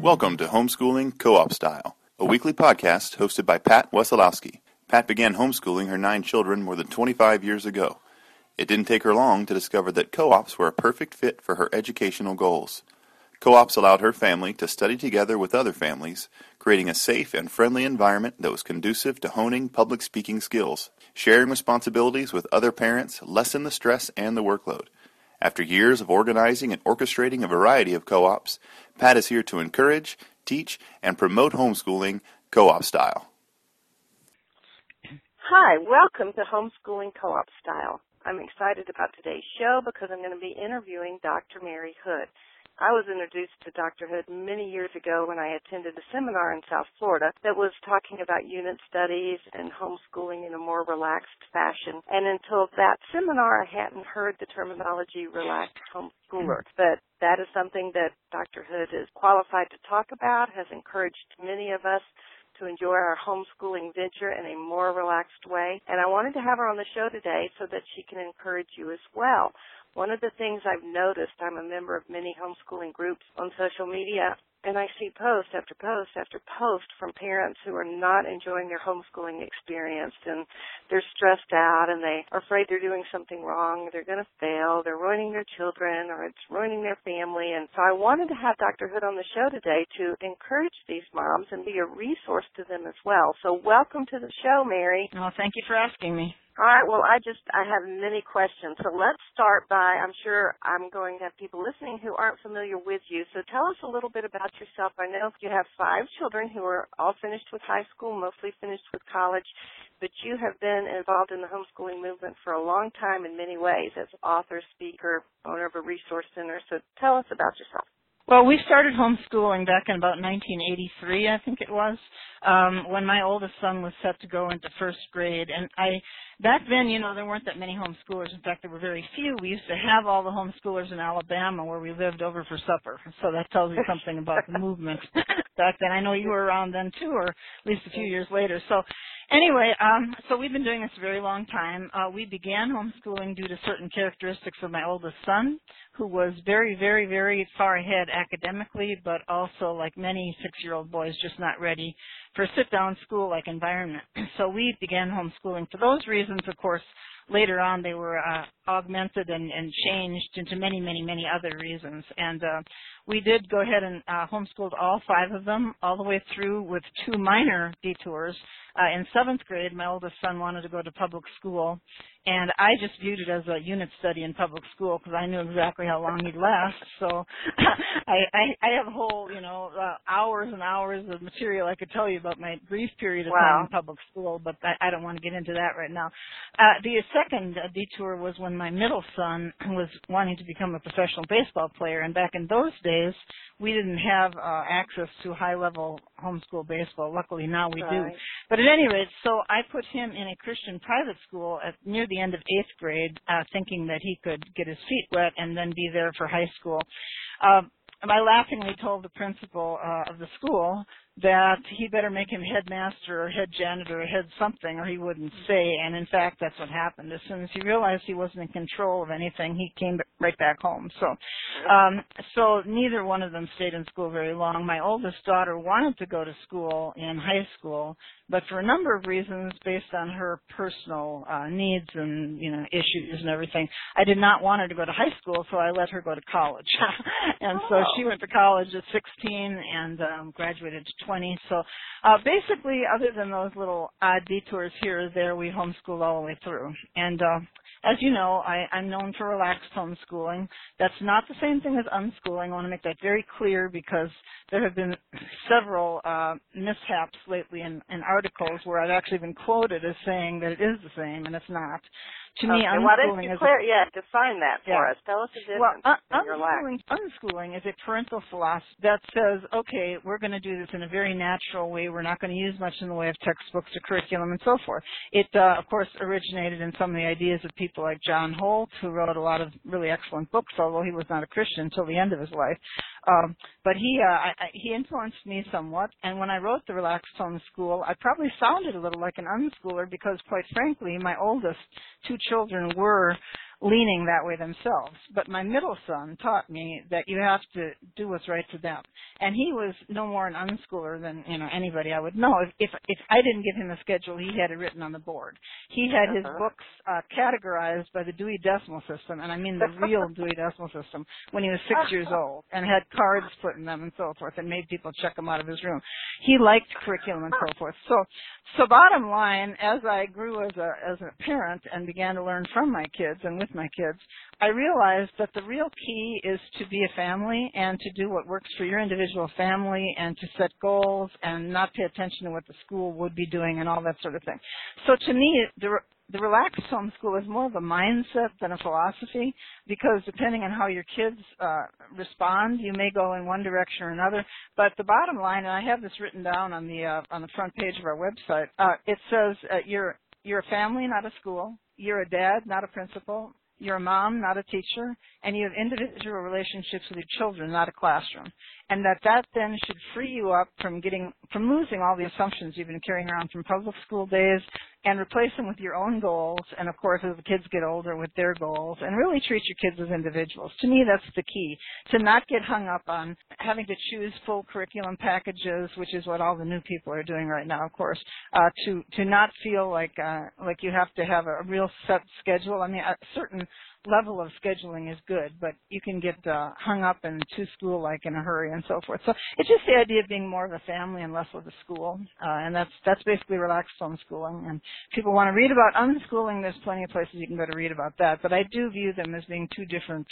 Welcome to Homeschooling Co-op Style, a weekly podcast hosted by Pat Wesolowski. Pat began homeschooling her nine children more than 25 years ago. It didn't take her long to discover that co-ops were a perfect fit for her educational goals. Co-ops allowed her family to study together with other families, creating a safe and friendly environment that was conducive to honing public speaking skills. Sharing responsibilities with other parents lessened the stress and the workload. After years of organizing and orchestrating a variety of co-ops, Pat is here to encourage, teach, and promote homeschooling co-op style. Hi, welcome to Homeschooling Co-op Style. I'm excited about today's show because I'm going to be interviewing Dr. Mary Hood. I was introduced to Dr. Hood many years ago when I attended a seminar in South Florida that was talking about unit studies and homeschooling in a more relaxed fashion. And until that seminar, I hadn't heard the terminology relaxed homeschooler. Mm-hmm. But that is something that Dr. Hood is qualified to talk about, has encouraged many of us to enjoy our homeschooling venture in a more relaxed way. And I wanted to have her on the show today so that she can encourage you as well. One of the things I've noticed, I'm a member of many homeschooling groups on social media, and I see post after post after post from parents who are not enjoying their homeschooling experience and they're stressed out and they are afraid they're doing something wrong, they're going to fail, they're ruining their children or it's ruining their family. And so I wanted to have Dr. Hood on the show today to encourage these moms and be a resource to them as well. So welcome to the show, Mary. Well, thank you for asking me. All right. Well, I just I have many questions. So let's start by I'm sure I'm going to have people listening who aren't familiar with you. So tell us a little bit about yourself. I know you have five children who are all finished with high school, mostly finished with college, but you have been involved in the homeschooling movement for a long time in many ways as author, speaker, owner of a resource center. So tell us about yourself. Well, we started homeschooling back in about 1983, I think it was, um, when my oldest son was set to go into first grade. And I, back then, you know, there weren't that many homeschoolers. In fact, there were very few. We used to have all the homeschoolers in Alabama where we lived over for supper. So that tells you something about the movement back then. I know you were around then too, or at least a few years later. So Anyway, um, so we've been doing this a very long time. Uh, we began homeschooling due to certain characteristics of my oldest son, who was very, very, very far ahead academically, but also, like many six-year-old boys, just not ready for a sit-down school-like environment. So we began homeschooling for those reasons. Of course, later on they were uh, augmented and, and, changed into many, many, many other reasons. And uh, we did go ahead and uh, homeschooled all five of them all the way through with two minor detours. Uh, in seventh grade, my oldest son wanted to go to public school, and I just viewed it as a unit study in public school because I knew exactly how long he'd last. So I, I, I have a whole, you know, uh, hours and hours of material I could tell you about my brief period of wow. time in public school, but I, I don't want to get into that right now. Uh, the second detour was when my middle son was wanting to become a professional baseball player, and back in those days, we didn't have uh, access to high level homeschool baseball. Luckily now we right. do. But at any rate, so I put him in a Christian private school at near the end of eighth grade, uh, thinking that he could get his feet wet and then be there for high school. Uh, and I laughingly told the principal uh, of the school that he better make him headmaster or head janitor or head something or he wouldn't stay. And in fact, that's what happened. As soon as he realized he wasn't in control of anything, he came right back home. So, um, so neither one of them stayed in school very long. My oldest daughter wanted to go to school in high school, but for a number of reasons based on her personal uh, needs and you know issues and everything, I did not want her to go to high school, so I let her go to college. and oh. so she went to college at 16 and um, graduated 20. So uh, basically, other than those little odd detours here or there, we homeschooled all the way through. And uh, as you know, I, I'm known for relaxed homeschooling. That's not the same thing as unschooling. I want to make that very clear because there have been several uh, mishaps lately in, in articles where I've actually been quoted as saying that it is the same, and it's not to okay, me, unschooling you is clear, a, yeah, define that for yeah. us. Tell us the well, difference. un- in unschooling, unschooling is a parental philosophy that says, okay, we're going to do this in a very natural way. We're not going to use much in the way of textbooks or curriculum and so forth. It, uh, of course, originated in some of the ideas of people like John Holt, who wrote a lot of really excellent books, although he was not a Christian until the end of his life. Um, but he uh, I, I, he influenced me somewhat. And when I wrote the Relaxed Home School, I probably sounded a little like an unschooler because, quite frankly, my oldest two children were leaning that way themselves. But my middle son taught me that you have to do what's right for them. And he was no more an unschooler than, you know, anybody I would know. If if, if I didn't give him a schedule, he had it written on the board. He had his Uh-huh. books uh categorized by the Dewey Decimal System, and I mean the real Dewey Decimal System, when he was six years old, and had cards put in them and so forth, and made people check them out of his room. He liked curriculum and so forth. So so bottom line, as I grew as a as a parent and began to learn from my kids and with my kids, I realized that the real key is to be a family and to do what works for your individual family and to set goals and not pay attention to what the school would be doing and all that sort of thing. So to me, the the relaxed homeschool is more of a mindset than a philosophy because depending on how your kids uh, respond, you may go in one direction or another. But the bottom line, and I have this written down on the uh, on the front page of our website, uh, it says uh, you're you're a family, not a school. You're a dad, not a principal. You're a mom, not a teacher, and you have individual relationships with your children, not a classroom. And that that then should free you up from getting from losing all the assumptions you've been carrying around from public school days and replace them with your own goals and of course as the kids get older with their goals and really treat your kids as individuals. To me that's the key. To not get hung up on having to choose full curriculum packages, which is what all the new people are doing right now, of course. Uh to to not feel like uh like you have to have a, real set schedule. I mean a certain level of scheduling is good, but you can get uh, hung up and too school like in a hurry and so forth. So it's just the idea of being more of a family and less of a school, uh, and that's that's basically relaxed homeschooling. And if people want to read about unschooling, there's plenty of places you can go to read about that. But I do view them as being two different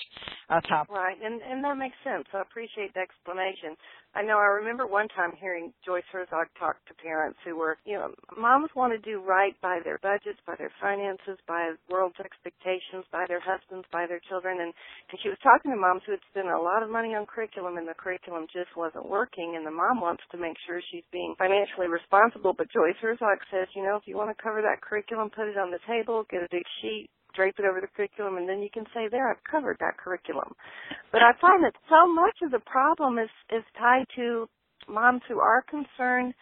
uh, topics. Right, and and that makes sense. I appreciate the explanation. I know I remember one time hearing Joyce Herzog talk to parents who were, you know, moms want to do right by their budgets, by their finances, by world's expectations, by their husbands, by their children, and, and she was talking to moms who had spent a lot of money on curriculum and the curriculum just wasn't working, and the mom wants to make sure she's being financially responsible. But Joyce Herzog says, you know, if you want to cover that curriculum, put it on the table, get a big sheet, drape it over the curriculum and then you can say there I've covered that curriculum. But I find that so much of the problem is is tied to moms who are concerned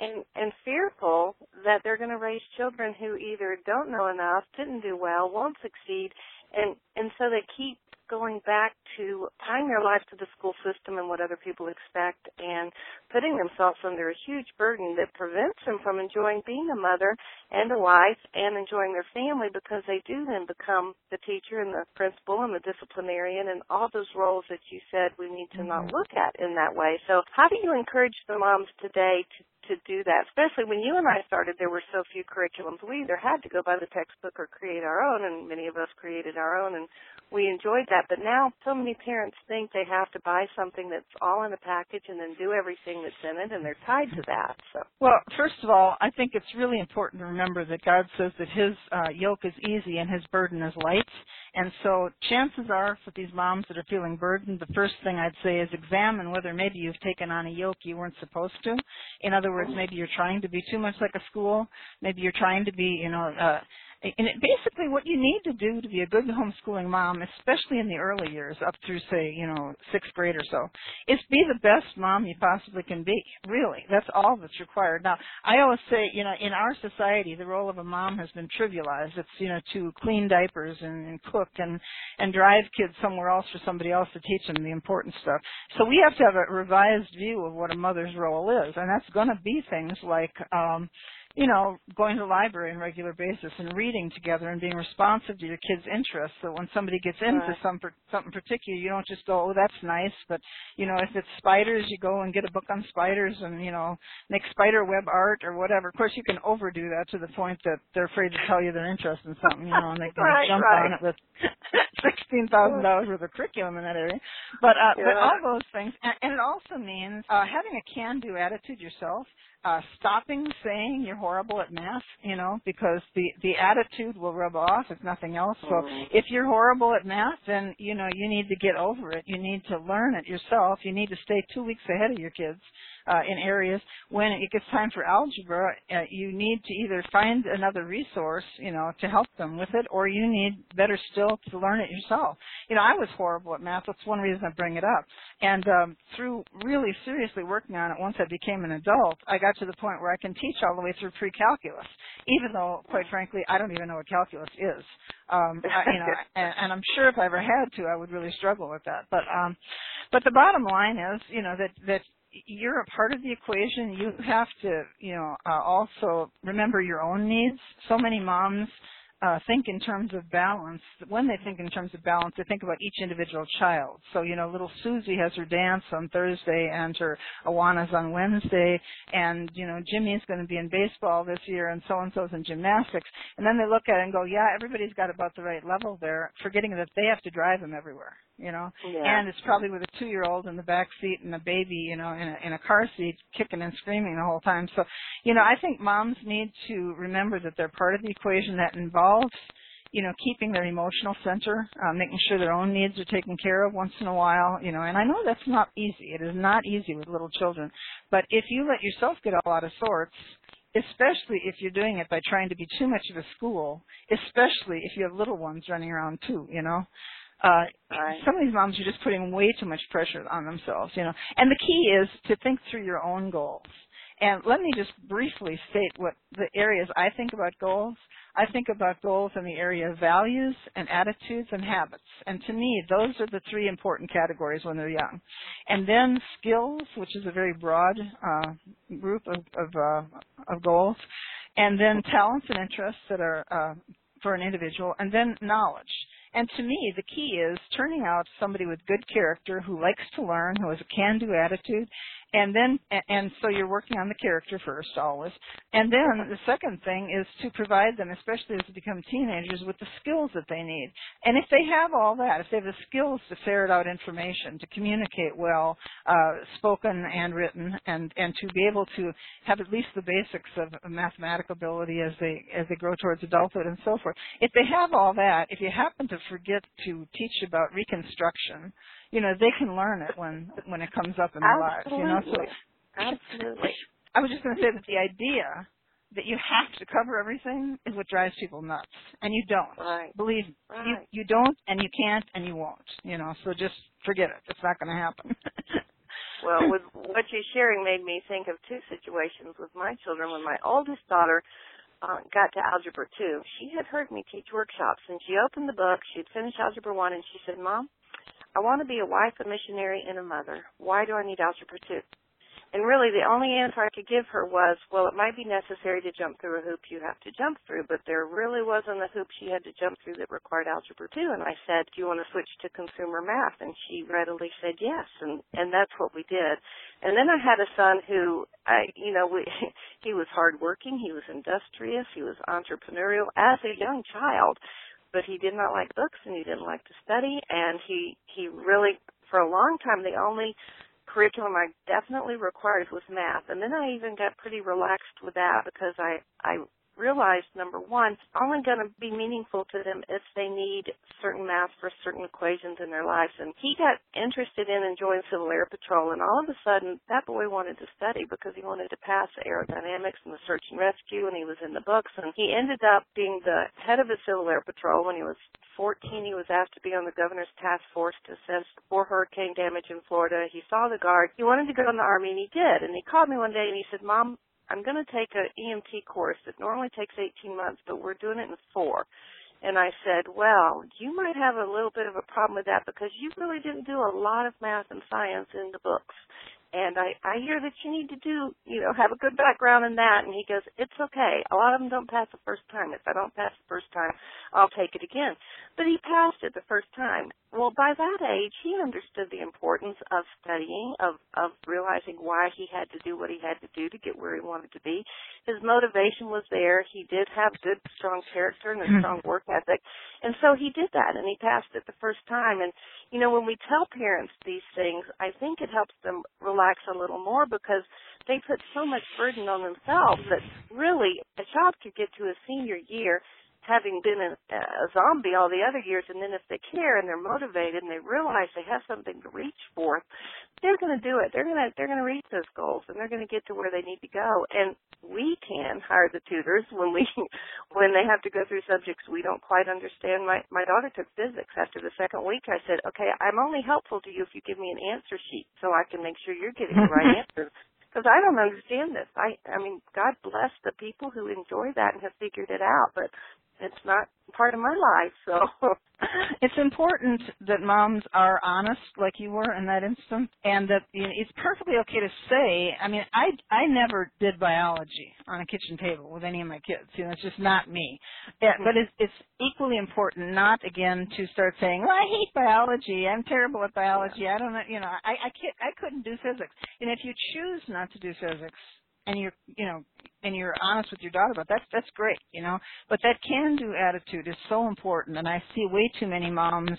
and and fearful that they're going to raise children who either don't know enough, didn't do well, won't succeed, and and so they keep going back to tying their life to the school system and what other people expect and putting themselves under a huge burden that prevents them from enjoying being a mother and a wife and enjoying their family because they do then become the teacher and the principal and the disciplinarian and all those roles that you said we need to not mm-hmm. look at in that way. So how do you encourage the moms today to to do that, especially when you and I started, there were so few curriculums. We either had to go by the textbook or create our own, and many of us created our own, and we enjoyed that. But now, so many parents think they have to buy something that's all in a package and then do everything that's in it, and they're tied to that. So, Well, first of all, I think it's really important to remember that God says that His uh, yoke is easy and His burden is light. And so, chances are for these moms that are feeling burdened, the first thing I'd say is examine whether maybe you've taken on a yoke you weren't supposed to. In other words, maybe you're trying to be too much like a school. Maybe you're trying to be, you know, uh, and it, basically what you need to do to be a good homeschooling mom, especially in the early years, up through say, you know, sixth grade or so, is be the best mom you possibly can be. Really, that's all that's required. Now, I always say, you know, in our society, the role of a mom has been trivialized. It's you know to clean diapers and, and cook and and drive kids somewhere else for somebody else to teach them the important stuff. So we have to have a revised view of what a mother's role is, and that's going to be things like. um you know, going to the library on a regular basis and reading together and being responsive to your kids' interests. So when somebody gets into Right. some something particular, you don't just go, "Oh, that's nice," but you know, if it's spiders, you go and get a book on spiders and you know, make spider web art or whatever. Of course, you can overdo that to the point that they're afraid to tell you they're interested in something, you know, and they can Right, jump right. on it with sixteen thousand dollars worth of curriculum in that area. But uh, but all those things, and, and it also means uh, having a can-do attitude yourself uh stopping saying you're horrible at math, you know, because the the attitude will rub off if nothing else. So Mhm. if you're horrible at math, then you know you need to get over it. You need to learn it yourself. You need to stay 2 weeks ahead of your kids uh, in areas. When it gets time for algebra, uh, you need to either find another resource, you know, to help them with it, or you need better still to learn it yourself. You know, I was horrible at math. That's one reason I bring it up. And um, through really seriously working on it, once I became an adult, I got to the point where I can teach all the way through pre-calculus, even though, quite frankly, I don't even know what calculus is. Um, I, you know, and, and I'm sure if I ever had to, I would really struggle with that. But um, but the bottom line is, you know, that that you're a part of the equation. You have to, you know, uh, also remember your own needs. So many moms uh, think in terms of balance. When they think in terms of balance, they think about each individual child. So, you know, little Susie has her dance on Thursday and her Awana's on Wednesday, and, you know, Jimmy's going to be in baseball this year and so-and-so's in gymnastics. And then they look at it and go, yeah, everybody's got about the right level there, forgetting that they have to drive them everywhere you know. Yeah. And it's probably with a two year old in the back seat and a baby, you know, in a in a car seat kicking and screaming the whole time. So, you know, I think moms need to remember that they're part of the equation that involves you know, keeping their emotional center, uh, making sure their own needs are taken care of once in a while, you know, and I know that's not easy. It is not easy with little children. But if you let yourself get all out of sorts, especially if you're doing it by trying to be too much of a school, especially if you have little ones running around too, you know, uh, right. some of these moms are just putting way too much pressure on themselves, you know. And the key is to think through your own goals. And let me just briefly state what the areas I think about goals. I think about goals in the area of values and attitudes and habits. And to me, those are the three important categories when they're young. And then skills, which is a very broad uh, group of, of, uh, of goals. And then talents and interests that are uh, for an individual. And then knowledge. And to me, the key is turning out somebody with good character who likes to learn, who has a can-do attitude, and then and so you're working on the character first always. And then the second thing is to provide them especially as they become teenagers with the skills that they need. And if they have all that if they have the skills to ferret out information to communicate well uh, spoken and written and and to be able to have at least the basics of mathematical ability as they as they grow towards adulthood and so forth if they have all that if you happen to forget to teach about reconstruction you know they can learn it when when it comes up in their lives you know so absolutely. I was just going to say that the idea that you have to cover everything is what drives people nuts and you don't. Right. believe me. Right. you you don't and you can't and you won't you know so just forget it. It's not going to happen. Well with what you're sharing made me think of two situations with my children. When my oldest daughter uh, got to algebra two she had heard me teach workshops and she opened the book she'd finished algebra one and she said mom I want to be a wife, a missionary, and a mother. Why do I need algebra 2? And really, the only answer I could give her was, well, it might be necessary to jump through a hoop you have to jump through, but there really wasn't a hoop she had to jump through that required algebra 2. And I said, do you want to switch to consumer math? And she readily said yes, and and that's what we did. And then I had a son who, I, you know, we, he was hardworking, he was industrious, he was entrepreneurial as a young child but he did not like books and he didn't like to study. And he he really for a long time the only curriculum I definitely required was math. And then I even got pretty relaxed with that because I I realized number one, it's only going to be meaningful to them if they need certain math for certain equations in their lives. And he got interested in enjoying Civil Air Patrol, and all of a sudden, that boy wanted to study because he wanted to pass aerodynamics and the search and rescue, and he was in the books. And he ended up being the head of the Civil Air Patrol when he was 14. He was asked to be on the governor's task force to assess for hurricane damage in Florida. He saw the guard. He wanted to go in the Army, and he did. And he called me one day and he said, Mom, I'm going to take an EMT course that normally takes 18 months, but we're doing it in four. And I said, well, you might have a little bit of a problem with that because you really didn't do a lot of math and science in the books and I I hear that you need to do you know have a good background in that. And he goes it's okay. A lot of them don't pass the first time. If I don't pass the first time I'll take it again. But he passed it the first time. Well by that age he understood the importance of studying of of realizing why he had to do what he had to do to get where he wanted to be. His motivation was there. He did have good strong character and a hmm. strong work ethic. And so he did that and he passed it the first time. And you know when we tell parents these things I think it helps them relax a little more because they put so much burden on themselves that really a child could get to a senior year having been a, a zombie all the other years. And then if they care and they're motivated and they realize they have something to reach for, they're going to do it. They're going to they're going to reach those goals and they're going to get to where they need to go. And we can hire the tutors when we when they have to go through subjects we don't quite understand. My my daughter took physics. After the second week, I said, "Okay, I'm only helpful to you if you give me an answer sheet so I can make sure you're getting the right answer." because I don't understand this. I I mean, God bless the people who enjoy that and have figured it out, but it's not part of my life. So it's important that moms are honest, like you were in that instance, and that you know, it's perfectly okay to say. I mean, I I never did biology on a kitchen table with any of my kids. You know, it's just not me. Yeah, but it's it's equally important not again to start saying, "Well, I hate biology. I'm terrible at biology. I don't know." You know, I I can't. I couldn't do physics. And if you choose not to do physics, and you're you know and you're honest with your daughter about that that's great you know. But that can do attitude is so important and i see way too many moms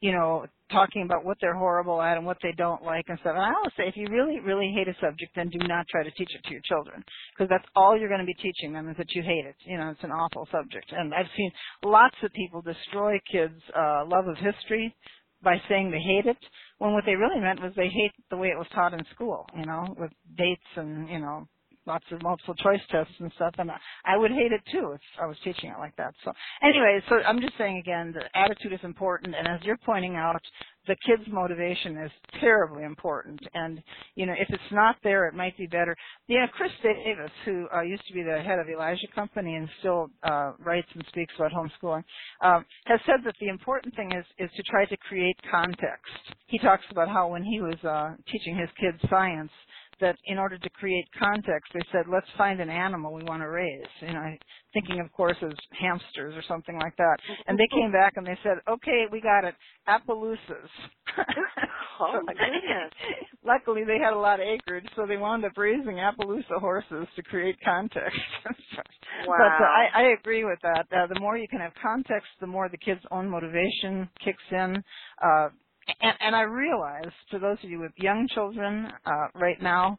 you know talking about what they're horrible at and what they don't like and stuff. And i always say if you really really hate a subject then do not try to teach it to your children because that's all you're going to be teaching them is that you hate it. You know it's an awful subject. And i've seen lots of people destroy kids uh love of history by saying they hate it when what they really meant was they hate the way it was taught in school, you know, with dates and, you know, lots of multiple choice tests and stuff, and I would hate it too if I was teaching it like that. So anyway, so I'm just saying again, the attitude is important, and as you're pointing out, the kids' motivation is terribly important. And you know, if it's not there, it might be better. Yeah, Chris Davis, who uh, used to be the head of Elijah Company and still uh, writes and speaks about homeschooling, um, has said that the important thing is is to try to create context. He talks about how when he was uh, teaching his kids science that in order to create context, they said, let's find an animal we want to raise. You know, thinking of course as hamsters or something like that. And they came back and they said, okay, we got it, Appaloosas. oh my goodness. Luckily they had a lot of acreage, so they wound up raising Appaloosa horses to create context. wow. But uh, I, I agree with that. Uh, the more you can have context, the more the kid's own motivation kicks in. Uh, and, and I realize for those of you with young children uh, right now,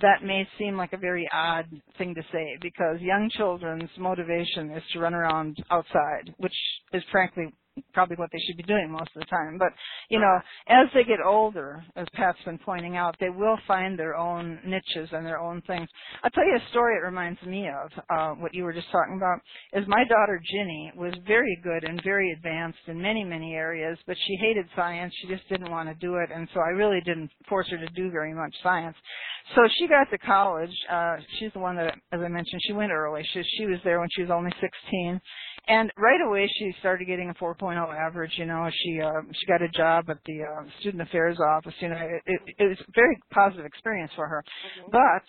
that may seem like a very odd thing to say because young children's motivation is to run around outside, which is frankly probably what they should be doing most of the time. But you know, as they get older, as Pat's been pointing out, they will find their own niches and their own things. I'll tell you a story it reminds me of, uh, what you were just talking about, is my daughter Ginny was very good and very advanced in many, many areas, but she hated science. She just didn't want to do it, and so I really didn't force her to do very much science. So she got to college. Uh, she's the one that, as I mentioned, she went early. She, she was there when she was only 16. And right away she started getting a 4.0 average. You know, she uh, she got a job at the uh, student affairs office. You know, it, it, it was a very positive experience for her. Mm-hmm. But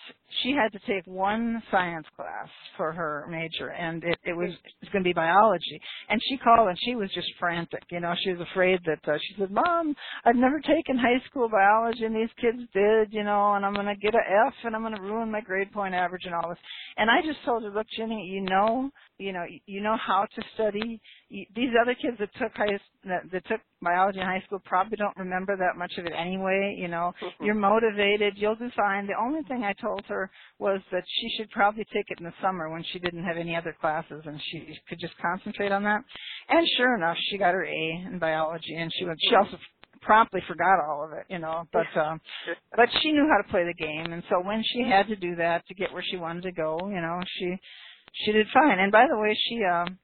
she had to take one science class for her major, and it, it was it's going to be biology. And she called and she was just frantic. You know, she was afraid that uh, she said, "Mom, I've never taken high school biology, and these kids did. You know, and I'm going to get a F, and I'm going to ruin my grade point average and all this." And I just told her, "Look, Jenny, you know, you know, you know how to study. These other kids that took high that, that took biology in high school probably don't remember that much of it anyway. You know, mm-hmm. you're motivated, you'll do fine. The only thing I told her was that she should probably take it in the summer when she didn't have any other classes and she could just concentrate on that. And sure enough, she got her A in biology, and she went. She also promptly forgot all of it, you know. But um but she knew how to play the game and so when she had to do that to get where she wanted to go, you know, she she did fine. And by the way, she um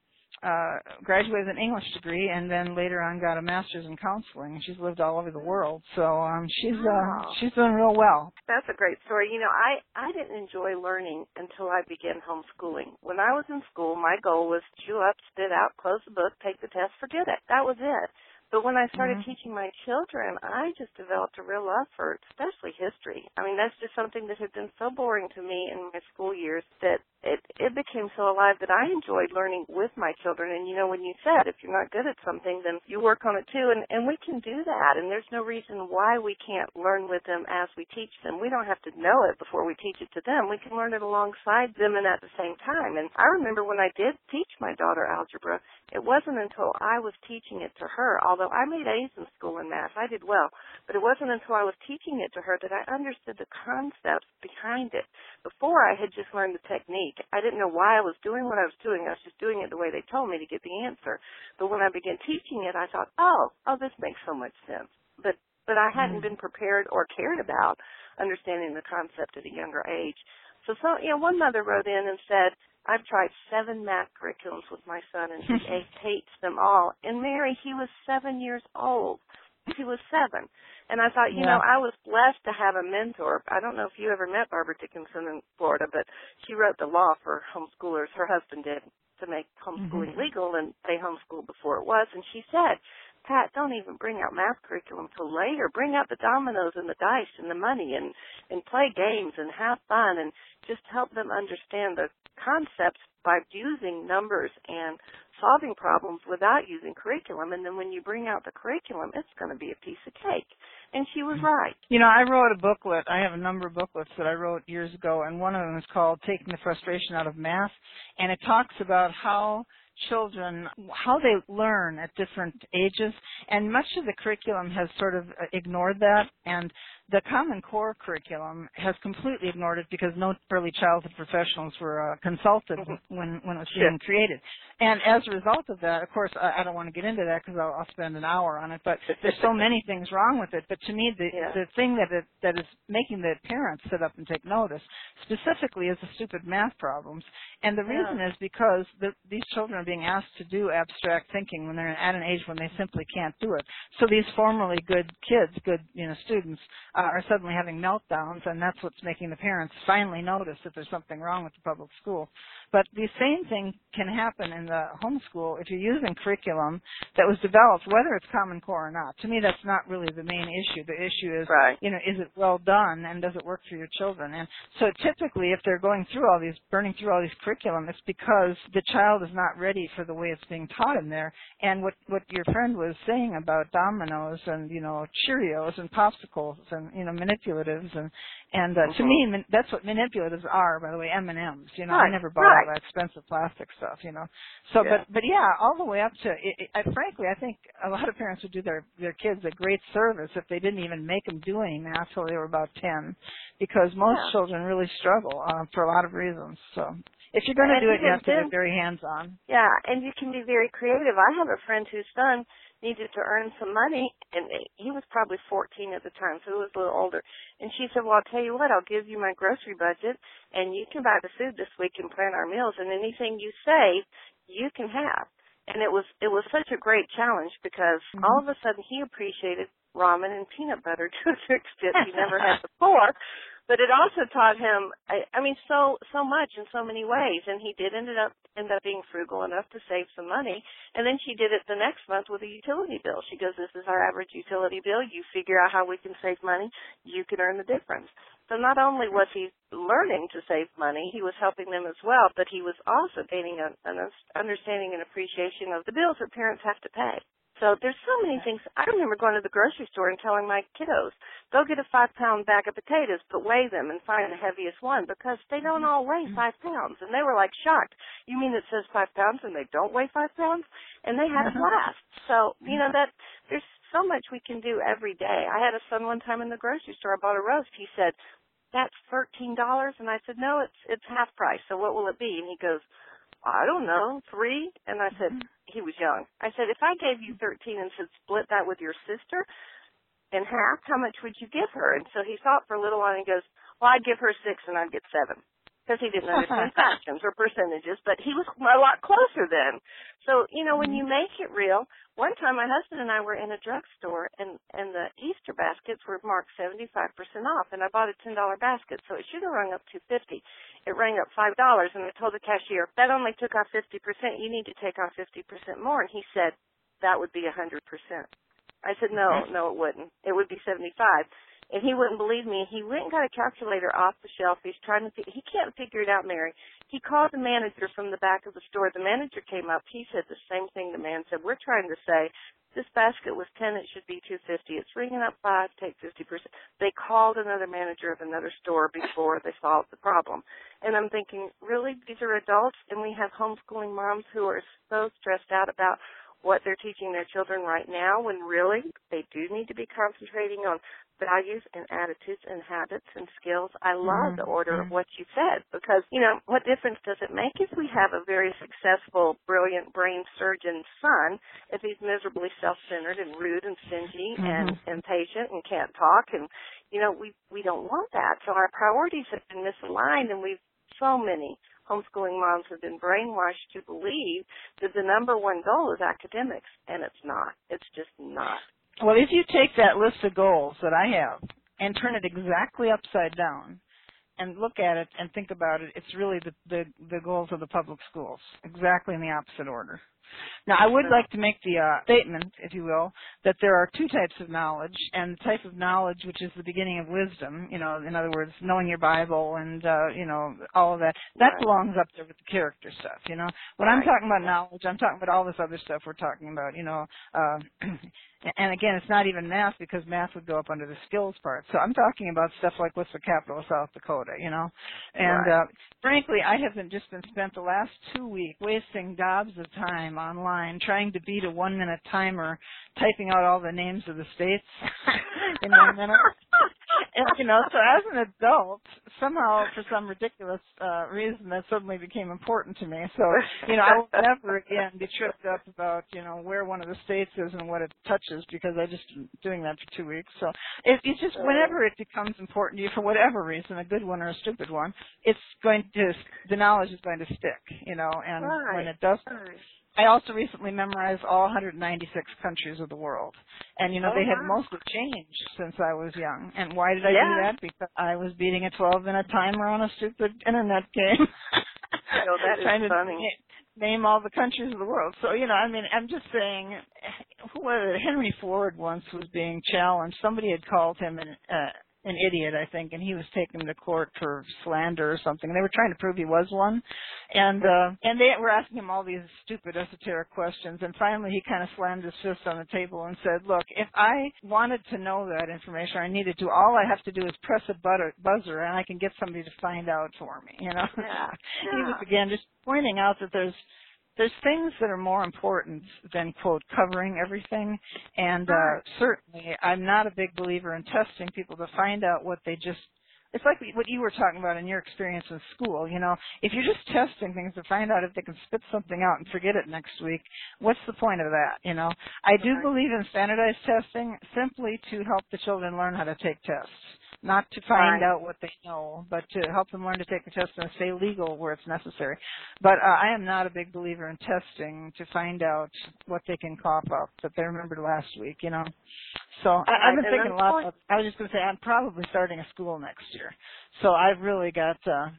uh graduated with an English degree and then later on got a master's in counseling. She's lived all over the world. So um she's uh she's doing real well. That's a great story. You know, I I didn't enjoy learning until I began homeschooling. When I was in school, my goal was chew up, spit out, close the book, take the test, forget it. That was it. But when I started mm-hmm. teaching my children, I just developed a real love for especially history. I mean, that's just something that had been so boring to me in my school years that it it became so alive that I enjoyed learning with my children. And you know, when you said if you're not good at something, then you work on it too. And and we can do that. And there's no reason why we can't learn with them as we teach them. We don't have to know it before we teach it to them. We can learn it alongside them and at the same time. And I remember when I did teach my daughter algebra, it wasn't until I was teaching it to her, although I made A's in school in math. I did well. But it wasn't until I was teaching it to her that I understood the concepts behind it. Before I had just learned the technique. I didn't know why I was doing what I was doing. I was just doing it the way they told me to get the answer. But when I began teaching it, I thought, oh, oh, this makes so much sense. But but I hadn't mm-hmm. been prepared or cared about understanding the concept at a younger age. So, so you know, one mother wrote in and said, I've tried seven math curriculums with my son and he hates them all. And Mary, he was seven years old. He was seven. And I thought, you yeah. know, I was blessed to have a mentor. I don't know if you ever met Barbara Dickinson in Florida, but she wrote the law for homeschoolers. Her husband did to make homeschooling mm-hmm. legal and they homeschooled before it was. And she said, Pat, don't even bring out math curriculum till later. Bring out the dominoes and the dice and the money and and play games and have fun and just help them understand the concepts by using numbers and solving problems without using curriculum. And then when you bring out the curriculum, it's going to be a piece of cake. And she was mm. right. You know, I wrote a booklet. I have a number of booklets that I wrote years ago, and one of them is called Taking the Frustration Out of Math. And it talks about how children how they learn at different ages and much of the curriculum has sort of uh, ignored that and the Common Core curriculum has completely ignored it because no early childhood professionals were uh, consulted mm-hmm. when when it was being created. And as a result of that, of course, I, I don't want to get into that because I'll, I'll spend an hour on it. But there's so many things wrong with it. But to me, the yeah. the thing that it, that is making the parents sit up and take notice specifically is the stupid math problems. And the reason yeah. is because the, these children are being asked to do abstract thinking when they're at an age when they simply can't do it. So these formerly good kids, good you know students uh, are suddenly having meltdowns, and that's what's making the parents finally notice that there's something wrong with the public school. But the same thing can happen in the homeschool if you're using curriculum that was developed, whether it's Common Core or not. To me, that's not really the main issue. The issue is, right. you know, is it well done and does it work for your children? And so typically, if they're going through all these, burning through all these curriculum, it's because the child is not ready for the way it's being taught in there. And what what your friend was saying about dominoes and you know Cheerios and popsicles and you know manipulatives and and uh, mm-hmm. to me that's what manipulatives are by the way M and M's. You know, right. I never bought right. all that expensive plastic stuff. You know, so yeah. but but yeah, all the way up to it, it, I, frankly, I think a lot of parents would do their their kids a great service if they didn't even make them do any math till they were about ten, because most yeah. children really struggle uh, for a lot of reasons. So if you're going to do it, you have to be very hands on. Yeah, and you can be very creative. I have a friend whose son needed to earn some money, and he was probably 14 at the time, so he was a little older. And she said, "Well, I'll tell you what, I'll give you my grocery budget, and you can buy the food this week and plan our meals, and anything you save, you can have." And it was it was such a great challenge because mm-hmm. all of a sudden he appreciated ramen and peanut butter to a extent he never had before but it also taught him I, I mean so so much in so many ways. And he did ended up end up being frugal enough to save some money. And then she did it the next month with a utility bill. She goes this is our average utility bill. You figure out how we can save money. You can earn the difference. So not only was he learning to save money he was helping them as well but he was also gaining a, an understanding and appreciation of the bills that parents have to pay so there's so many things. I remember going to the grocery store and telling my kiddos, go get a five pound bag of potatoes, but weigh them and find the heaviest one because they don't all weigh mm-hmm. five pounds. And they were like shocked. You mean it says five pounds and they don't weigh five pounds? And they had a blast. So, you know, that there's so much we can do every day. I had a son one time in the grocery store. I bought a roast. He said, that's $13. And I said, no, it's, it's half price. So what will it be? And he goes, I don't know, three? And I said, mm-hmm. he was young. I said, if I gave you 13 and said split that with your sister in half, how much would you give her? And so he thought for a little while and he goes, well, I'd give her six and I'd get seven because he didn't understand fractions or percentages, but he was a lot closer then. So, you know, when mm-hmm. you make it real, one time my husband and I were in a drugstore and, and the Easter baskets were marked 75% off and I bought a $10 basket, so it should have rung up 250 It rang up $5 and I told the cashier, that only took off 50%, you need to take off 50% more. And he said, that would be 100%. I said, no, no, it wouldn't. It would be 75 and he wouldn't believe me. He went and got a calculator off the shelf. He's trying to, he can't figure it out, Mary. He called the manager from the back of the store. The manager came up. He said the same thing the man said. We're trying to say this basket was 10, it should be 250. It's ringing up 5, take 50%. They called another manager of another store before they solved the problem. And I'm thinking, really? These are adults and we have homeschooling moms who are so stressed out about what they're teaching their children right now when really they do need to be concentrating on values and attitudes and habits and skills. I love mm-hmm. the order of what you said because, you know, what difference does it make if we have a very successful, brilliant brain surgeon son if he's miserably self-centered and rude and stingy mm-hmm. and impatient and can't talk and, you know, we, we don't want that. So our priorities have been misaligned and we've so many homeschooling moms have been brainwashed to believe that the number one goal is academics and it's not. It's just not. Well, if you take that list of goals that I have and turn it exactly upside down and look at it and think about it, it's really the, the, the goals of the public schools, exactly in the opposite order. Now, I would like to make the uh, statement, if you will, that there are two types of knowledge, and the type of knowledge which is the beginning of wisdom, you know, in other words, knowing your Bible and, uh, you know, all of that, that right. belongs up there with the character stuff, you know. When right. I'm talking about knowledge, I'm talking about all this other stuff we're talking about, you know, uh, and again, it's not even math because math would go up under the skills part. So I'm talking about stuff like what's the capital of South Dakota, you know? And, right. uh, frankly, I haven't just been spent the last two weeks wasting gobs of time online trying to beat a one minute timer, typing out all the names of the states in one minute. and you know, so as an adult, somehow for some ridiculous uh reason that suddenly became important to me. So, you know, I will never again be tripped up about, you know, where one of the states is and what it touches because I just been doing that for two weeks. So it, it's just whenever it becomes important to you for whatever reason, a good one or a stupid one, it's going to the knowledge is going to stick, you know, and right. when it does right. I also recently memorized all 196 countries of the world. And you know, oh, they wow. had mostly changed since I was young. And why did I yeah. do that? Because I was beating a 12 minute timer on a stupid internet game. oh, that is trying funny. To name all the countries of the world. So, you know, I mean, I'm just saying, who was it? Henry Ford once was being challenged. Somebody had called him an, uh, an idiot, I think, and he was taken to court for slander or something. And they were trying to prove he was one, and uh, and they were asking him all these stupid esoteric questions. And finally, he kind of slammed his fist on the table and said, "Look, if I wanted to know that information, I needed to. All I have to do is press a butter, buzzer, and I can get somebody to find out for me." You know, yeah. he was again just pointing out that there's there's things that are more important than quote covering everything. And uh certainly i'm not a big believer in testing people to find out what they just it's like what you were talking about in your experience in school you know if you're just testing things to find out if they can spit something out and forget it next week what's the point of that you know i do believe in standardized testing simply to help the children learn how to take tests not to find right. out what they know, but to help them learn to take the test and stay legal where it's necessary. But uh, I am not a big believer in testing to find out what they can cough up that they remembered last week, you know. So I, I've been thinking a lot. About, I was just going to say I'm probably starting a school next year, so I've really got. uh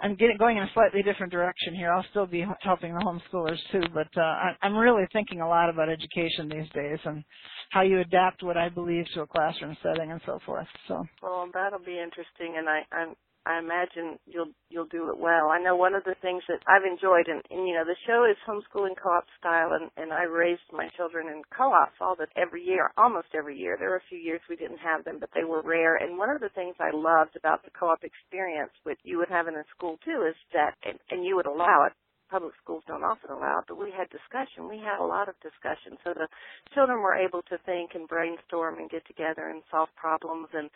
I'm getting going in a slightly different direction here. I'll still be helping the homeschoolers too, but uh, I, I'm really thinking a lot about education these days and how you adapt what I believe to a classroom setting and so forth. So. Well, that'll be interesting, and I, I'm I imagine you'll you'll do it well. I know one of the things that I've enjoyed, and, and you know, the show is homeschooling co-op style, and and I raised my children in co-ops all the every year, almost every year. There were a few years we didn't have them, but they were rare. And one of the things I loved about the co-op experience, which you would have in a school too, is that, and, and you would allow it. Public schools don't often allow it, but we had discussion. We had a lot of discussion, so the children were able to think and brainstorm and get together and solve problems and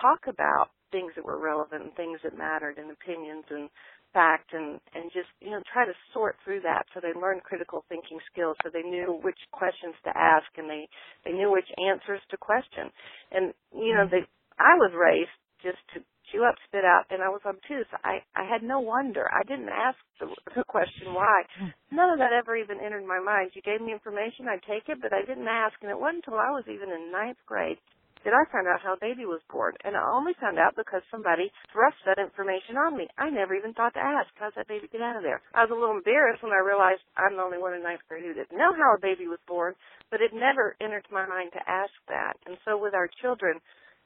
talk about things that were relevant and things that mattered and opinions and fact and and just you know try to sort through that so they learned critical thinking skills so they knew which questions to ask and they they knew which answers to question. And you know mm-hmm. they I was raised just to chew up spit out and I was obtuse. I I had no wonder. I didn't ask the, the question why. Mm. None of that ever even entered my mind. You gave me information I'd take it but I didn't ask and it wasn't until I was even in ninth grade did I find out how a baby was born. And I only found out because somebody thrust that information on me. I never even thought to ask, how's that baby get out of there? I was a little embarrassed when I realized I'm the only one in ninth grade who didn't know how a baby was born, but it never entered my mind to ask that. And so with our children,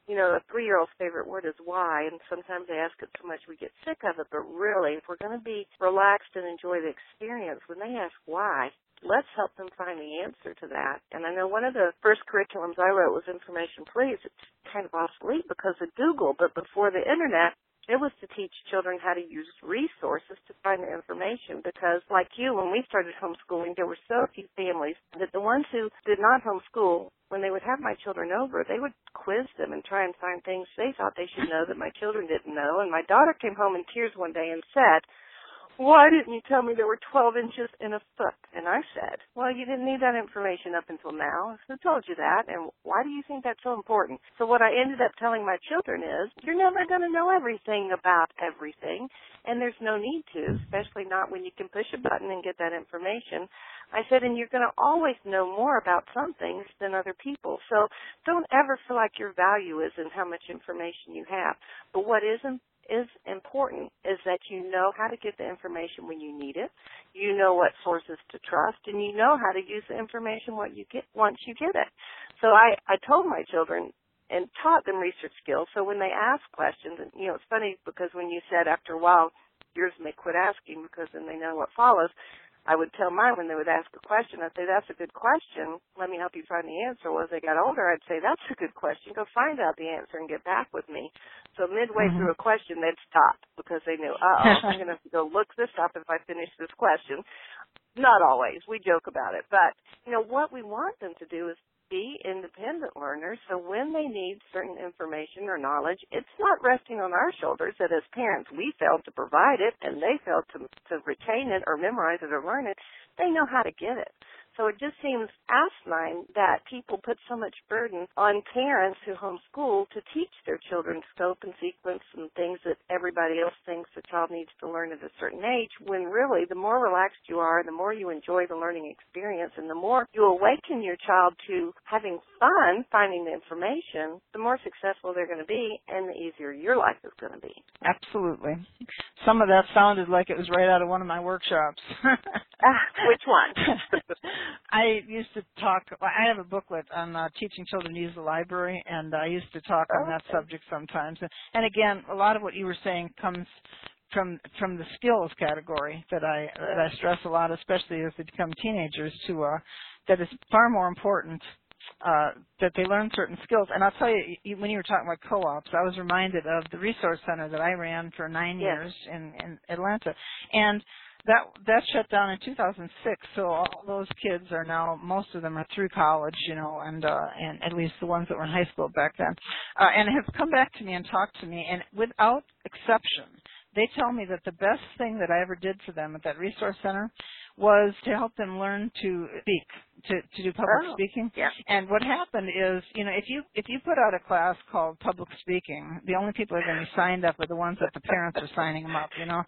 you know, a three year old's favorite word is why, and sometimes they ask it so much we get sick of it, but really, if we're going to be relaxed and enjoy the experience, when they ask why, let's help them find the answer to that. And I know one of the first curriculums I wrote was Information Please. It's kind of obsolete because of Google, but before the internet, it was to teach children how to use resources to find the information because like you, when we started homeschooling, there were so few families that the ones who did not homeschool, when they would have my children over, they would quiz them and try and find things they thought they should know that my children didn't know. And my daughter came home in tears one day and said, why didn't you tell me there were 12 inches in a foot? And I said, well, you didn't need that information up until now. Who told you that? And why do you think that's so important? So what I ended up telling my children is, you're never going to know everything about everything. And there's no need to, especially not when you can push a button and get that information. I said, and you're going to always know more about some things than other people. So don't ever feel like your value is in how much information you have. But what isn't is important is that you know how to get the information when you need it, you know what sources to trust, and you know how to use the information what you get once you get it. So I, I told my children and taught them research skills. So when they ask questions, and you know, it's funny because when you said after a while, yours may quit asking because then they know what follows. I would tell mine when they would ask a question, I'd say, that's a good question. Let me help you find the answer. Well, as they got older, I'd say, that's a good question. Go find out the answer and get back with me. So midway mm-hmm. through a question, they'd stop because they knew, uh-oh, I'm going to have to go look this up if I finish this question. Not always. We joke about it. But, you know, what we want them to do is be independent learners. So when they need certain information or knowledge, it's not resting on our shoulders that as parents we failed to provide it and they failed to, to retain it or memorize it or learn it. They know how to get it. So it just seems asinine that people put so much burden on parents who homeschool to teach their children scope and sequence and things that everybody else thinks the child needs to learn at a certain age, when really the more relaxed you are, the more you enjoy the learning experience and the more you awaken your child to having fun finding the information, the more successful they're going to be and the easier your life is going to be. Absolutely. Some of that sounded like it was right out of one of my workshops. ah, which one? I used to talk. I have a booklet on uh, teaching children to use the library, and I used to talk on that subject sometimes. And again, a lot of what you were saying comes from from the skills category that I that I stress a lot, especially as they become teenagers. To uh, that is far more important uh, that they learn certain skills. And I'll tell you, you, when you were talking about co-ops, I was reminded of the resource center that I ran for nine yes. years in, in Atlanta, and that that shut down in 2006 so all those kids are now most of them are through college you know and uh and at least the ones that were in high school back then uh and have come back to me and talked to me and without exception they tell me that the best thing that I ever did for them at that resource center was to help them learn to speak to to do public oh, speaking. Yeah. And what happened is, you know, if you if you put out a class called public speaking, the only people that are going to be signed up are the ones that the parents are signing them up. You know.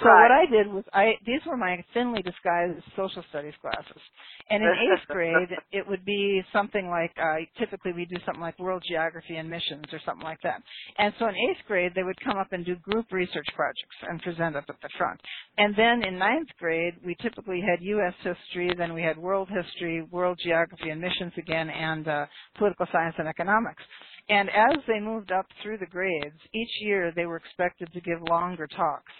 So right. what I did was I these were my thinly disguised social studies classes, and in eighth grade it would be something like uh, typically we do something like world geography and missions or something like that. And so in eighth grade they would come up and do group research projects and present up at the front. And then in ninth grade we typically had U.S. history, then we had world history world geography and missions again, and uh, political science and economics. And as they moved up through the grades, each year they were expected to give longer talks.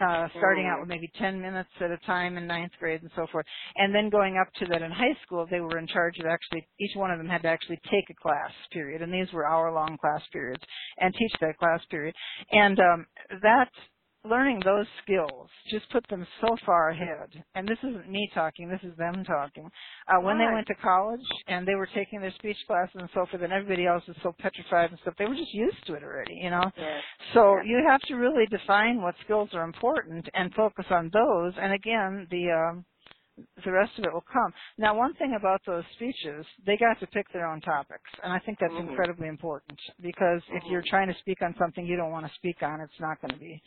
Uh, starting out with maybe 10 minutes at a time in ninth grade and so forth. And then going up to that in high school, they were in charge of actually, each one of them had to actually take a class period. And these were hour long class periods and teach that class period. And um, that learning those skills just put them so far ahead. And this isn't me talking, this is them talking. Uh, when right. they went to college and they were taking their speech classes and so forth, and everybody else was so petrified and stuff, they were just used to it already, you know? Yes. So yes. you have to really define what skills are important and focus on those. And again, the, um, the rest of it will come. Now, one thing about those speeches, they got to pick their own topics, and I think that's mm-hmm. incredibly important because mm-hmm. if you're trying to speak on something you don't want to speak on, it's not going to be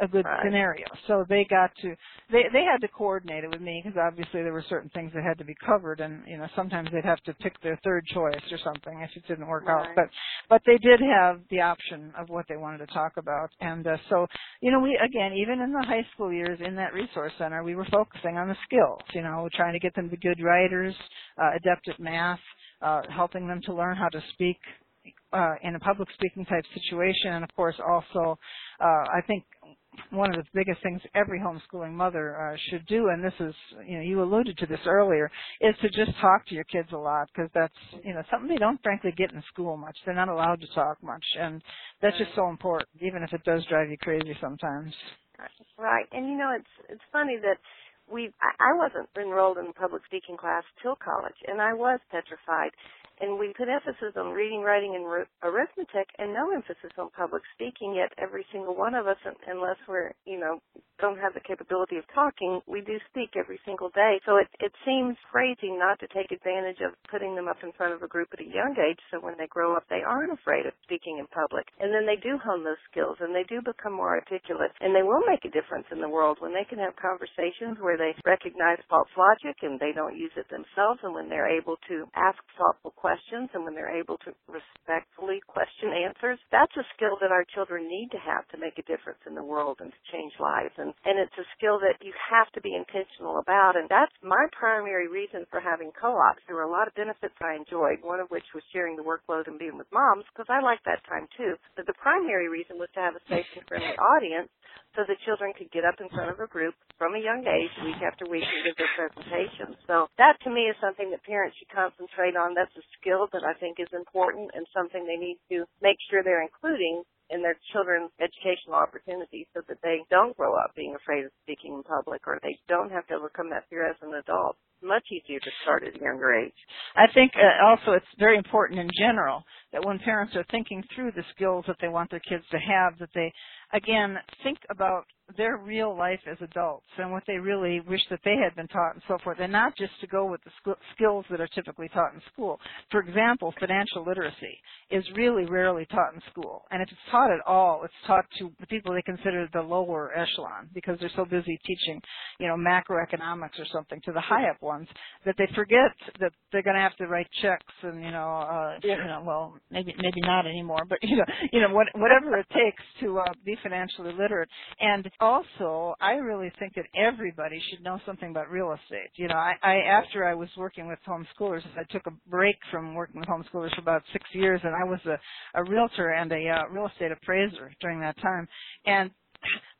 a good right. scenario. So they got to they they had to coordinate it with me because obviously there were certain things that had to be covered, and you know sometimes they'd have to pick their third choice or something if it didn't work right. out. But but they did have the option of what they wanted to talk about, and uh, so you know we again even in the high school years in that resource center we were focusing on the skills. You know, trying to get them to be good writers, uh, adept at math, uh, helping them to learn how to speak uh, in a public speaking type situation, and of course also, uh, I think one of the biggest things every homeschooling mother uh, should do, and this is, you know, you alluded to this earlier, is to just talk to your kids a lot because that's, you know, something they don't frankly get in school much. They're not allowed to talk much, and that's just so important, even if it does drive you crazy sometimes. Right, and you know, it's it's funny that we I wasn't enrolled in public speaking class till college, and I was petrified and we put emphasis on reading, writing, and arithmetic, and no emphasis on public speaking. Yet every single one of us, unless we're you know don't have the capability of talking, we do speak every single day. So it it seems crazy not to take advantage of putting them up in front of a group at a young age, so when they grow up, they aren't afraid of speaking in public, and then they do hone those skills, and they do become more articulate, and they will make a difference in the world when they can have conversations where they recognize false logic and they don't use it themselves, and when they're able to ask thoughtful questions and when they're able to respectfully question answers, that's a skill that our children need to have to make a difference in the world and to change lives. And, and it's a skill that you have to be intentional about. And that's my primary reason for having co-ops. There were a lot of benefits I enjoyed, one of which was sharing the workload and being with moms because I like that time too. But the primary reason was to have a safe and friendly audience so the children could get up in front of a group from a young age, week after week, and give their presentations. So that to me is something that parents should concentrate on. That's a skill that I think is important and something they need to make sure they're including in their children's educational opportunities so that they don't grow up being afraid of speaking in public or they don't have to overcome that fear as an adult. Much easier to start at a younger age. I think uh, also it's very important in general that when parents are thinking through the skills that they want their kids to have, that they again think about their real life as adults and what they really wish that they had been taught and so forth, and not just to go with the skills that are typically taught in school. For example, financial literacy is really rarely taught in school, and if it's taught at all, it's taught to the people they consider the lower echelon because they're so busy teaching, you know, macroeconomics or something to the high up ones that they forget that they're going to have to write checks and you know, uh, yeah. you know, well, maybe maybe not anymore, but you know, you know, what, whatever it takes to uh, be financially literate and also, I really think that everybody should know something about real estate. You know, I, I after I was working with homeschoolers, I took a break from working with homeschoolers for about six years, and I was a, a realtor and a uh, real estate appraiser during that time. And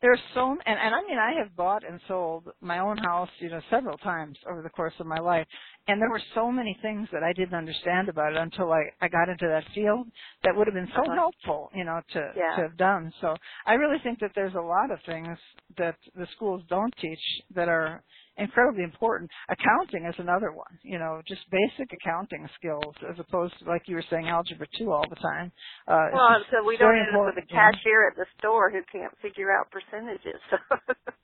there's so and, and I mean I have bought and sold my own house, you know, several times over the course of my life. And there were so many things that I didn't understand about it until I, I got into that field that would have been so uh-huh. helpful, you know, to, yeah. to have done. So I really think that there's a lot of things that the schools don't teach that are incredibly important. Accounting is another one, you know, just basic accounting skills as opposed to, like you were saying, algebra 2 all the time. Uh, well, so we don't end up with a cashier at the store who can't figure out percentages.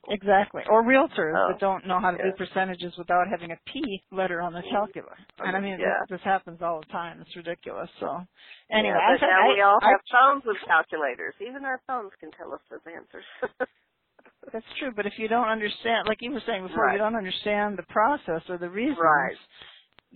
exactly. Or realtors oh, that don't know how to do percentages without having a P letter on the calculator. And I mean, yeah. this, this happens all the time. It's ridiculous. So, anyway. Yeah, but I, now I, we all I, have phones with calculators. Even our phones can tell us those answers. That's true, but if you don't understand, like you were saying before, right. you don't understand the process or the reasons. Right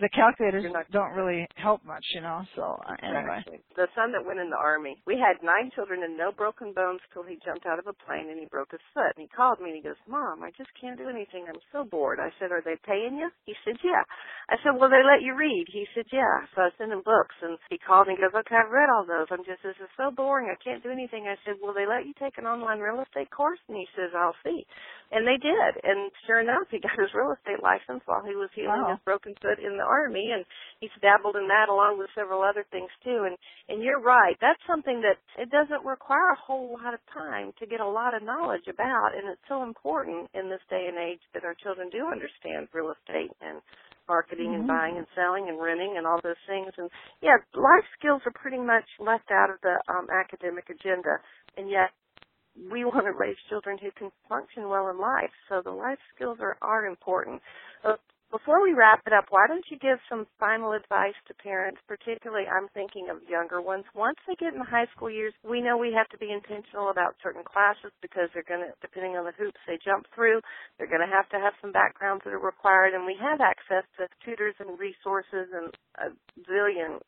the calculators not, don't really help much, you know. So uh, anyway, exactly. the son that went in the army, we had nine children and no broken bones till he jumped out of a plane and he broke his foot. And he called me and he goes, "Mom, I just can't do anything. I'm so bored." I said, "Are they paying you?" He said, "Yeah." I said, "Well, they let you read." He said, "Yeah." So I sent him books and he called and he goes, "Okay, I've read all those. I'm just this is so boring. I can't do anything." I said, "Will they let you take an online real estate course?" And he says, "I'll see." And they did. And sure enough, he got his real estate license while he was healing wow. his broken foot in the army and he's dabbled in that along with several other things too. And and you're right. That's something that it doesn't require a whole lot of time to get a lot of knowledge about, and it's so important in this day and age that our children do understand real estate and marketing mm-hmm. and buying and selling and renting and all those things. And yeah, life skills are pretty much left out of the um, academic agenda, and yet we want to raise children who can function well in life. So the life skills are are important. Before we wrap it up, why don't you give some final advice to parents, particularly I'm thinking of younger ones. Once they get in the high school years, we know we have to be intentional about certain classes because they're going to, depending on the hoops they jump through, they're going to have to have some backgrounds that are required, and we have access to tutors and resources and a zillion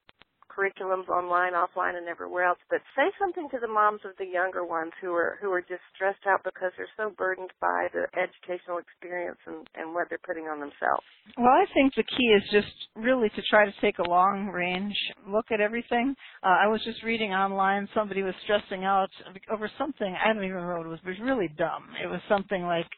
curriculums online, offline, and everywhere else. But say something to the moms of the younger ones who are who are just stressed out because they're so burdened by the educational experience and, and what they're putting on themselves. Well, I think the key is just really to try to take a long range look at everything. Uh, I was just reading online somebody was stressing out over something I don't even remember what it was, but it was really dumb. It was something like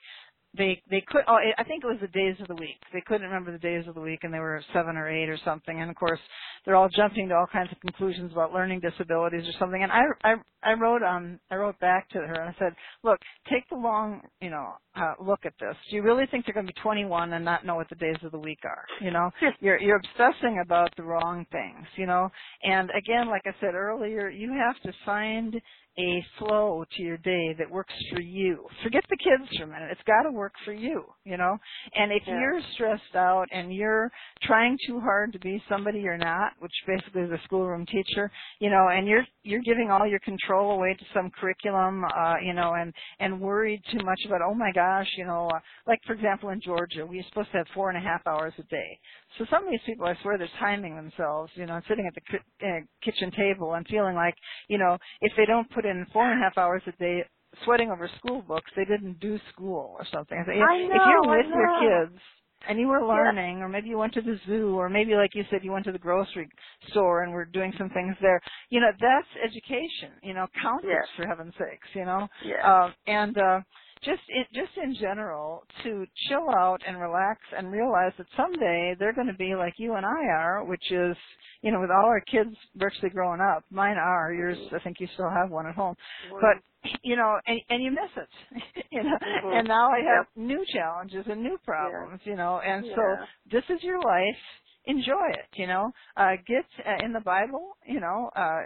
they they could oh I think it was the days of the week. They couldn't remember the days of the week and they were seven or eight or something. And of course they're all jumping to all kinds of conclusions about learning disabilities or something. And I I I wrote um I wrote back to her and I said, look, take the long you know uh, look at this. Do you really think they're going to be 21 and not know what the days of the week are? You know, you're you're obsessing about the wrong things. You know, and again, like I said earlier, you have to find a flow to your day that works for you. Forget the kids for a minute. It's got to work for you, you know? And if yeah. you're stressed out and you're trying too hard to be somebody you're not, which basically is a schoolroom teacher, you know, and you're you're giving all your control away to some curriculum, uh, you know, and and worried too much about, oh my gosh, you know, uh, like for example in Georgia, we're supposed to have four and a half hours a day. So some of these people, I swear, they're timing themselves, you know, sitting at the uh, kitchen table and feeling like, you know, if they don't put in four and a half hours a day sweating over school books, they didn't do school or something. I know, if you're with your kids and you were learning, yeah. or maybe you went to the zoo, or maybe like you said, you went to the grocery store and were doing some things there. You know, that's education. You know, count yes. it for heaven's sakes. You know, yeah. uh, and uh, just in, just in general to chill out and relax and realize that someday they're going to be like you and I are, which is you know with all our kids virtually growing up. Mine are yours. I think you still have one at home, but you know, and, and you miss it, you know. Mm-hmm. And now I have yep. new challenges and new problems, yeah. you know. And yeah. so this is your life enjoy it you know? Uh get uh, in the bible you know uh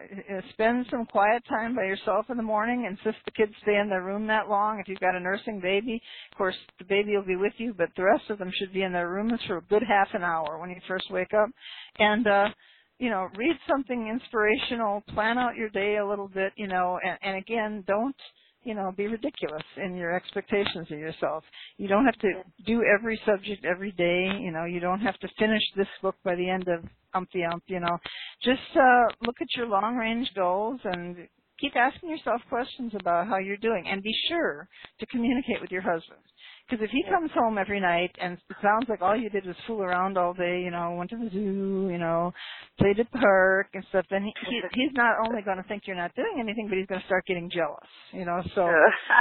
spend some quiet time by yourself in the morning insist the kids stay in their room that long. If you've got a nursing baby of course the baby will be with you but the rest of them should be in their rooms for a good half an hour when you first wake up. And uh you know read something inspirational plan out your day a little bit you know and, and again don't you know, be ridiculous in your expectations of yourself. You don't have to do every subject every day, you know, you don't have to finish this book by the end of umpty ump, you know. Just uh look at your long range goals and keep asking yourself questions about how you're doing and be sure to communicate with your husband. Because if he comes home every night and it sounds like all you did was fool around all day, you know, went to the zoo, you know, played at the park and stuff, then he, he he's not only going to think you're not doing anything, but he's going to start getting jealous, you know. So,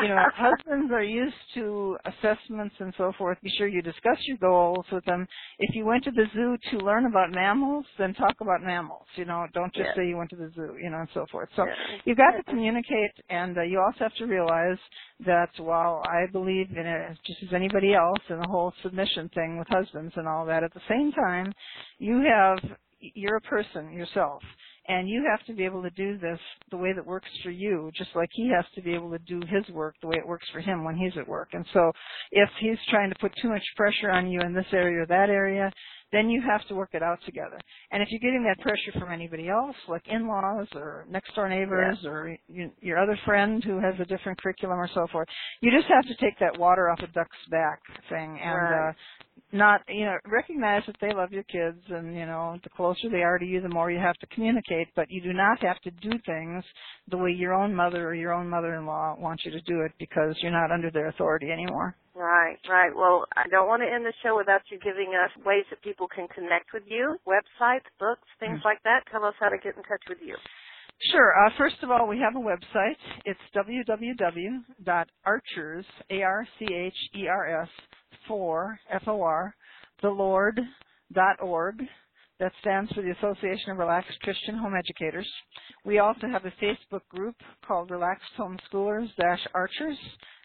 you know, husbands are used to assessments and so forth. Be sure you discuss your goals with them. If you went to the zoo to learn about mammals, then talk about mammals. You know, don't just yeah. say you went to the zoo, you know, and so forth. So yeah. you've got to communicate, and uh, you also have to realize that while I believe in it just as anybody else in the whole submission thing with husbands and all that, at the same time, you have you're a person yourself and you have to be able to do this the way that works for you just like he has to be able to do his work the way it works for him when he's at work. And so if he's trying to put too much pressure on you in this area or that area then you have to work it out together. And if you're getting that pressure from anybody else, like in-laws or next-door neighbors yeah. or you, your other friend who has a different curriculum or so forth, you just have to take that water off a duck's back thing and right. uh, not, you know, recognize that they love your kids and, you know, the closer they are to you, the more you have to communicate, but you do not have to do things the way your own mother or your own mother-in-law wants you to do it because you're not under their authority anymore. Right, right. Well, I don't want to end the show without you giving us ways that people can connect with you, websites, books, things mm-hmm. like that. Tell us how to get in touch with you. Sure. Uh, first of all, we have a website. It's www.archers, A-R-C-H-E-R-S, for, F-O-R, the Lord, dot org. That stands for the Association of Relaxed Christian Home Educators. We also have a Facebook group called Relaxed Homeschoolers Archers.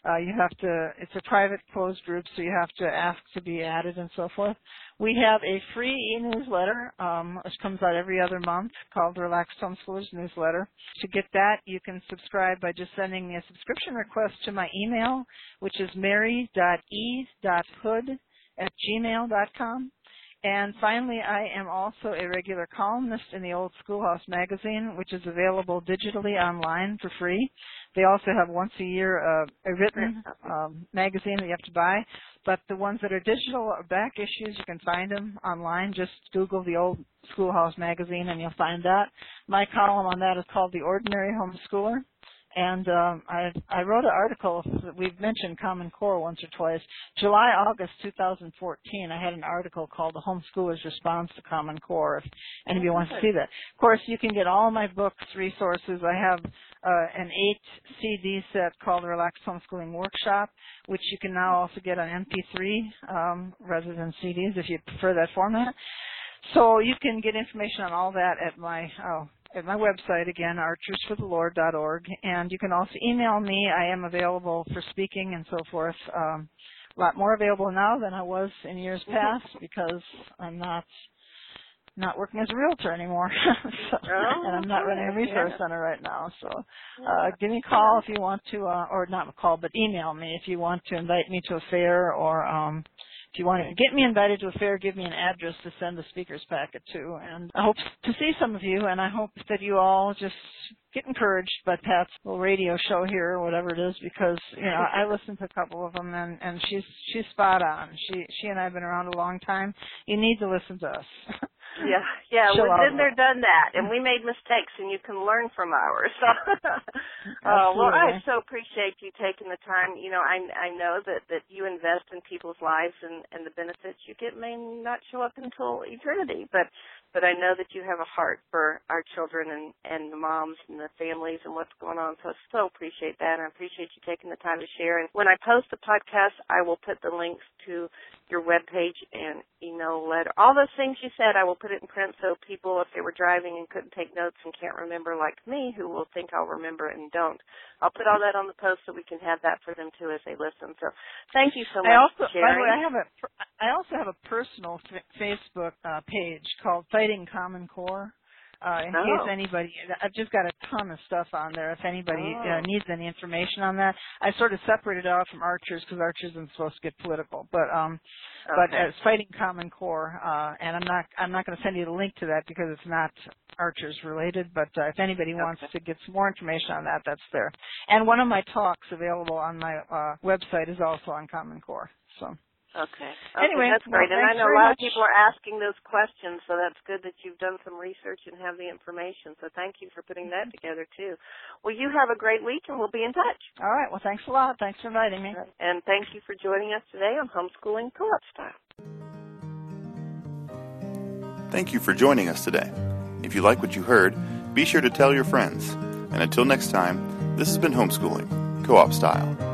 Uh, you have to, it's a private closed group, so you have to ask to be added and so forth. We have a free e-newsletter, um, which comes out every other month called Relaxed Homeschoolers Newsletter. To get that, you can subscribe by just sending me a subscription request to my email, which is mary.e.hood at gmail.com. And finally, I am also a regular columnist in the Old Schoolhouse magazine, which is available digitally online for free. They also have once a year uh, a written um, magazine that you have to buy. But the ones that are digital are back issues, you can find them online. Just Google the Old Schoolhouse magazine and you'll find that. My column on that is called The Ordinary Homeschooler and um, I, I wrote an article. We've mentioned Common Core once or twice. July, August 2014, I had an article called "The Homeschooler's Response to Common Core." If anybody wants to see that, of course, you can get all my books, resources. I have uh, an eight CD set called the Relaxed Homeschooling Workshop, which you can now also get on MP3 um, rather than CDs if you prefer that format. So you can get information on all that at my oh, at my website again, archersforthelord.org, and you can also email me. I am available for speaking and so forth. Um, a lot more available now than I was in years past because I'm not not working as a realtor anymore, so, oh, and I'm not running a resource yeah. center right now. So, uh, give me a call if you want to, uh, or not a call, but email me if you want to invite me to a fair or um, if you want to get me invited to a fair, give me an address to send the speaker's packet to. And I hope to see some of you, and I hope that you all just get encouraged by Pat's little radio show here or whatever it is because you know I listened to a couple of them and and she's she's spot on. She she and I've been around a long time. You need to listen to us. Yeah, yeah, we've been there, done that, and we made mistakes, and you can learn from ours. So, uh, well, I so appreciate you taking the time. You know, I I know that that you invest in people's lives, and and the benefits you get may not show up until eternity, but but I know that you have a heart for our children and and the moms and the families and what's going on. So I so appreciate that, and I appreciate you taking the time to share. And when I post the podcast, I will put the links to your webpage and email letter. All those things you said, I will put it in print so people, if they were driving and couldn't take notes and can't remember, like me, who will think I'll remember it and don't. I'll put all that on the post so we can have that for them too as they listen. So thank you so much. I also, by the way, I have a I also have a personal Facebook uh, page called Fighting Common Core. Uh, in oh. case anybody, I've just got a ton of stuff on there. If anybody uh, oh. uh, needs any information on that, I sort of separated it out from Archers because Archers isn't supposed to get political. But um, okay. but it's Fighting Common Core, uh, and I'm not I'm not going to send you the link to that because it's not Archers related. But uh, if anybody okay. wants to get some more information on that, that's there. And one of my talks available on my uh, website is also on Common Core. So. Okay. okay. Anyway, that's great. well, and I know a much. lot of people are asking those questions, so that's good that you've done some research and have the information. So thank you for putting that mm-hmm. together too. Well, you have a great week, and we'll be in touch. All right. Well, thanks a lot. Thanks for inviting me. And thank you for joining us today on Homeschooling Co-op Style. Thank you for joining us today. If you like what you heard, be sure to tell your friends. And until next time, this has been Homeschooling Co-op Style.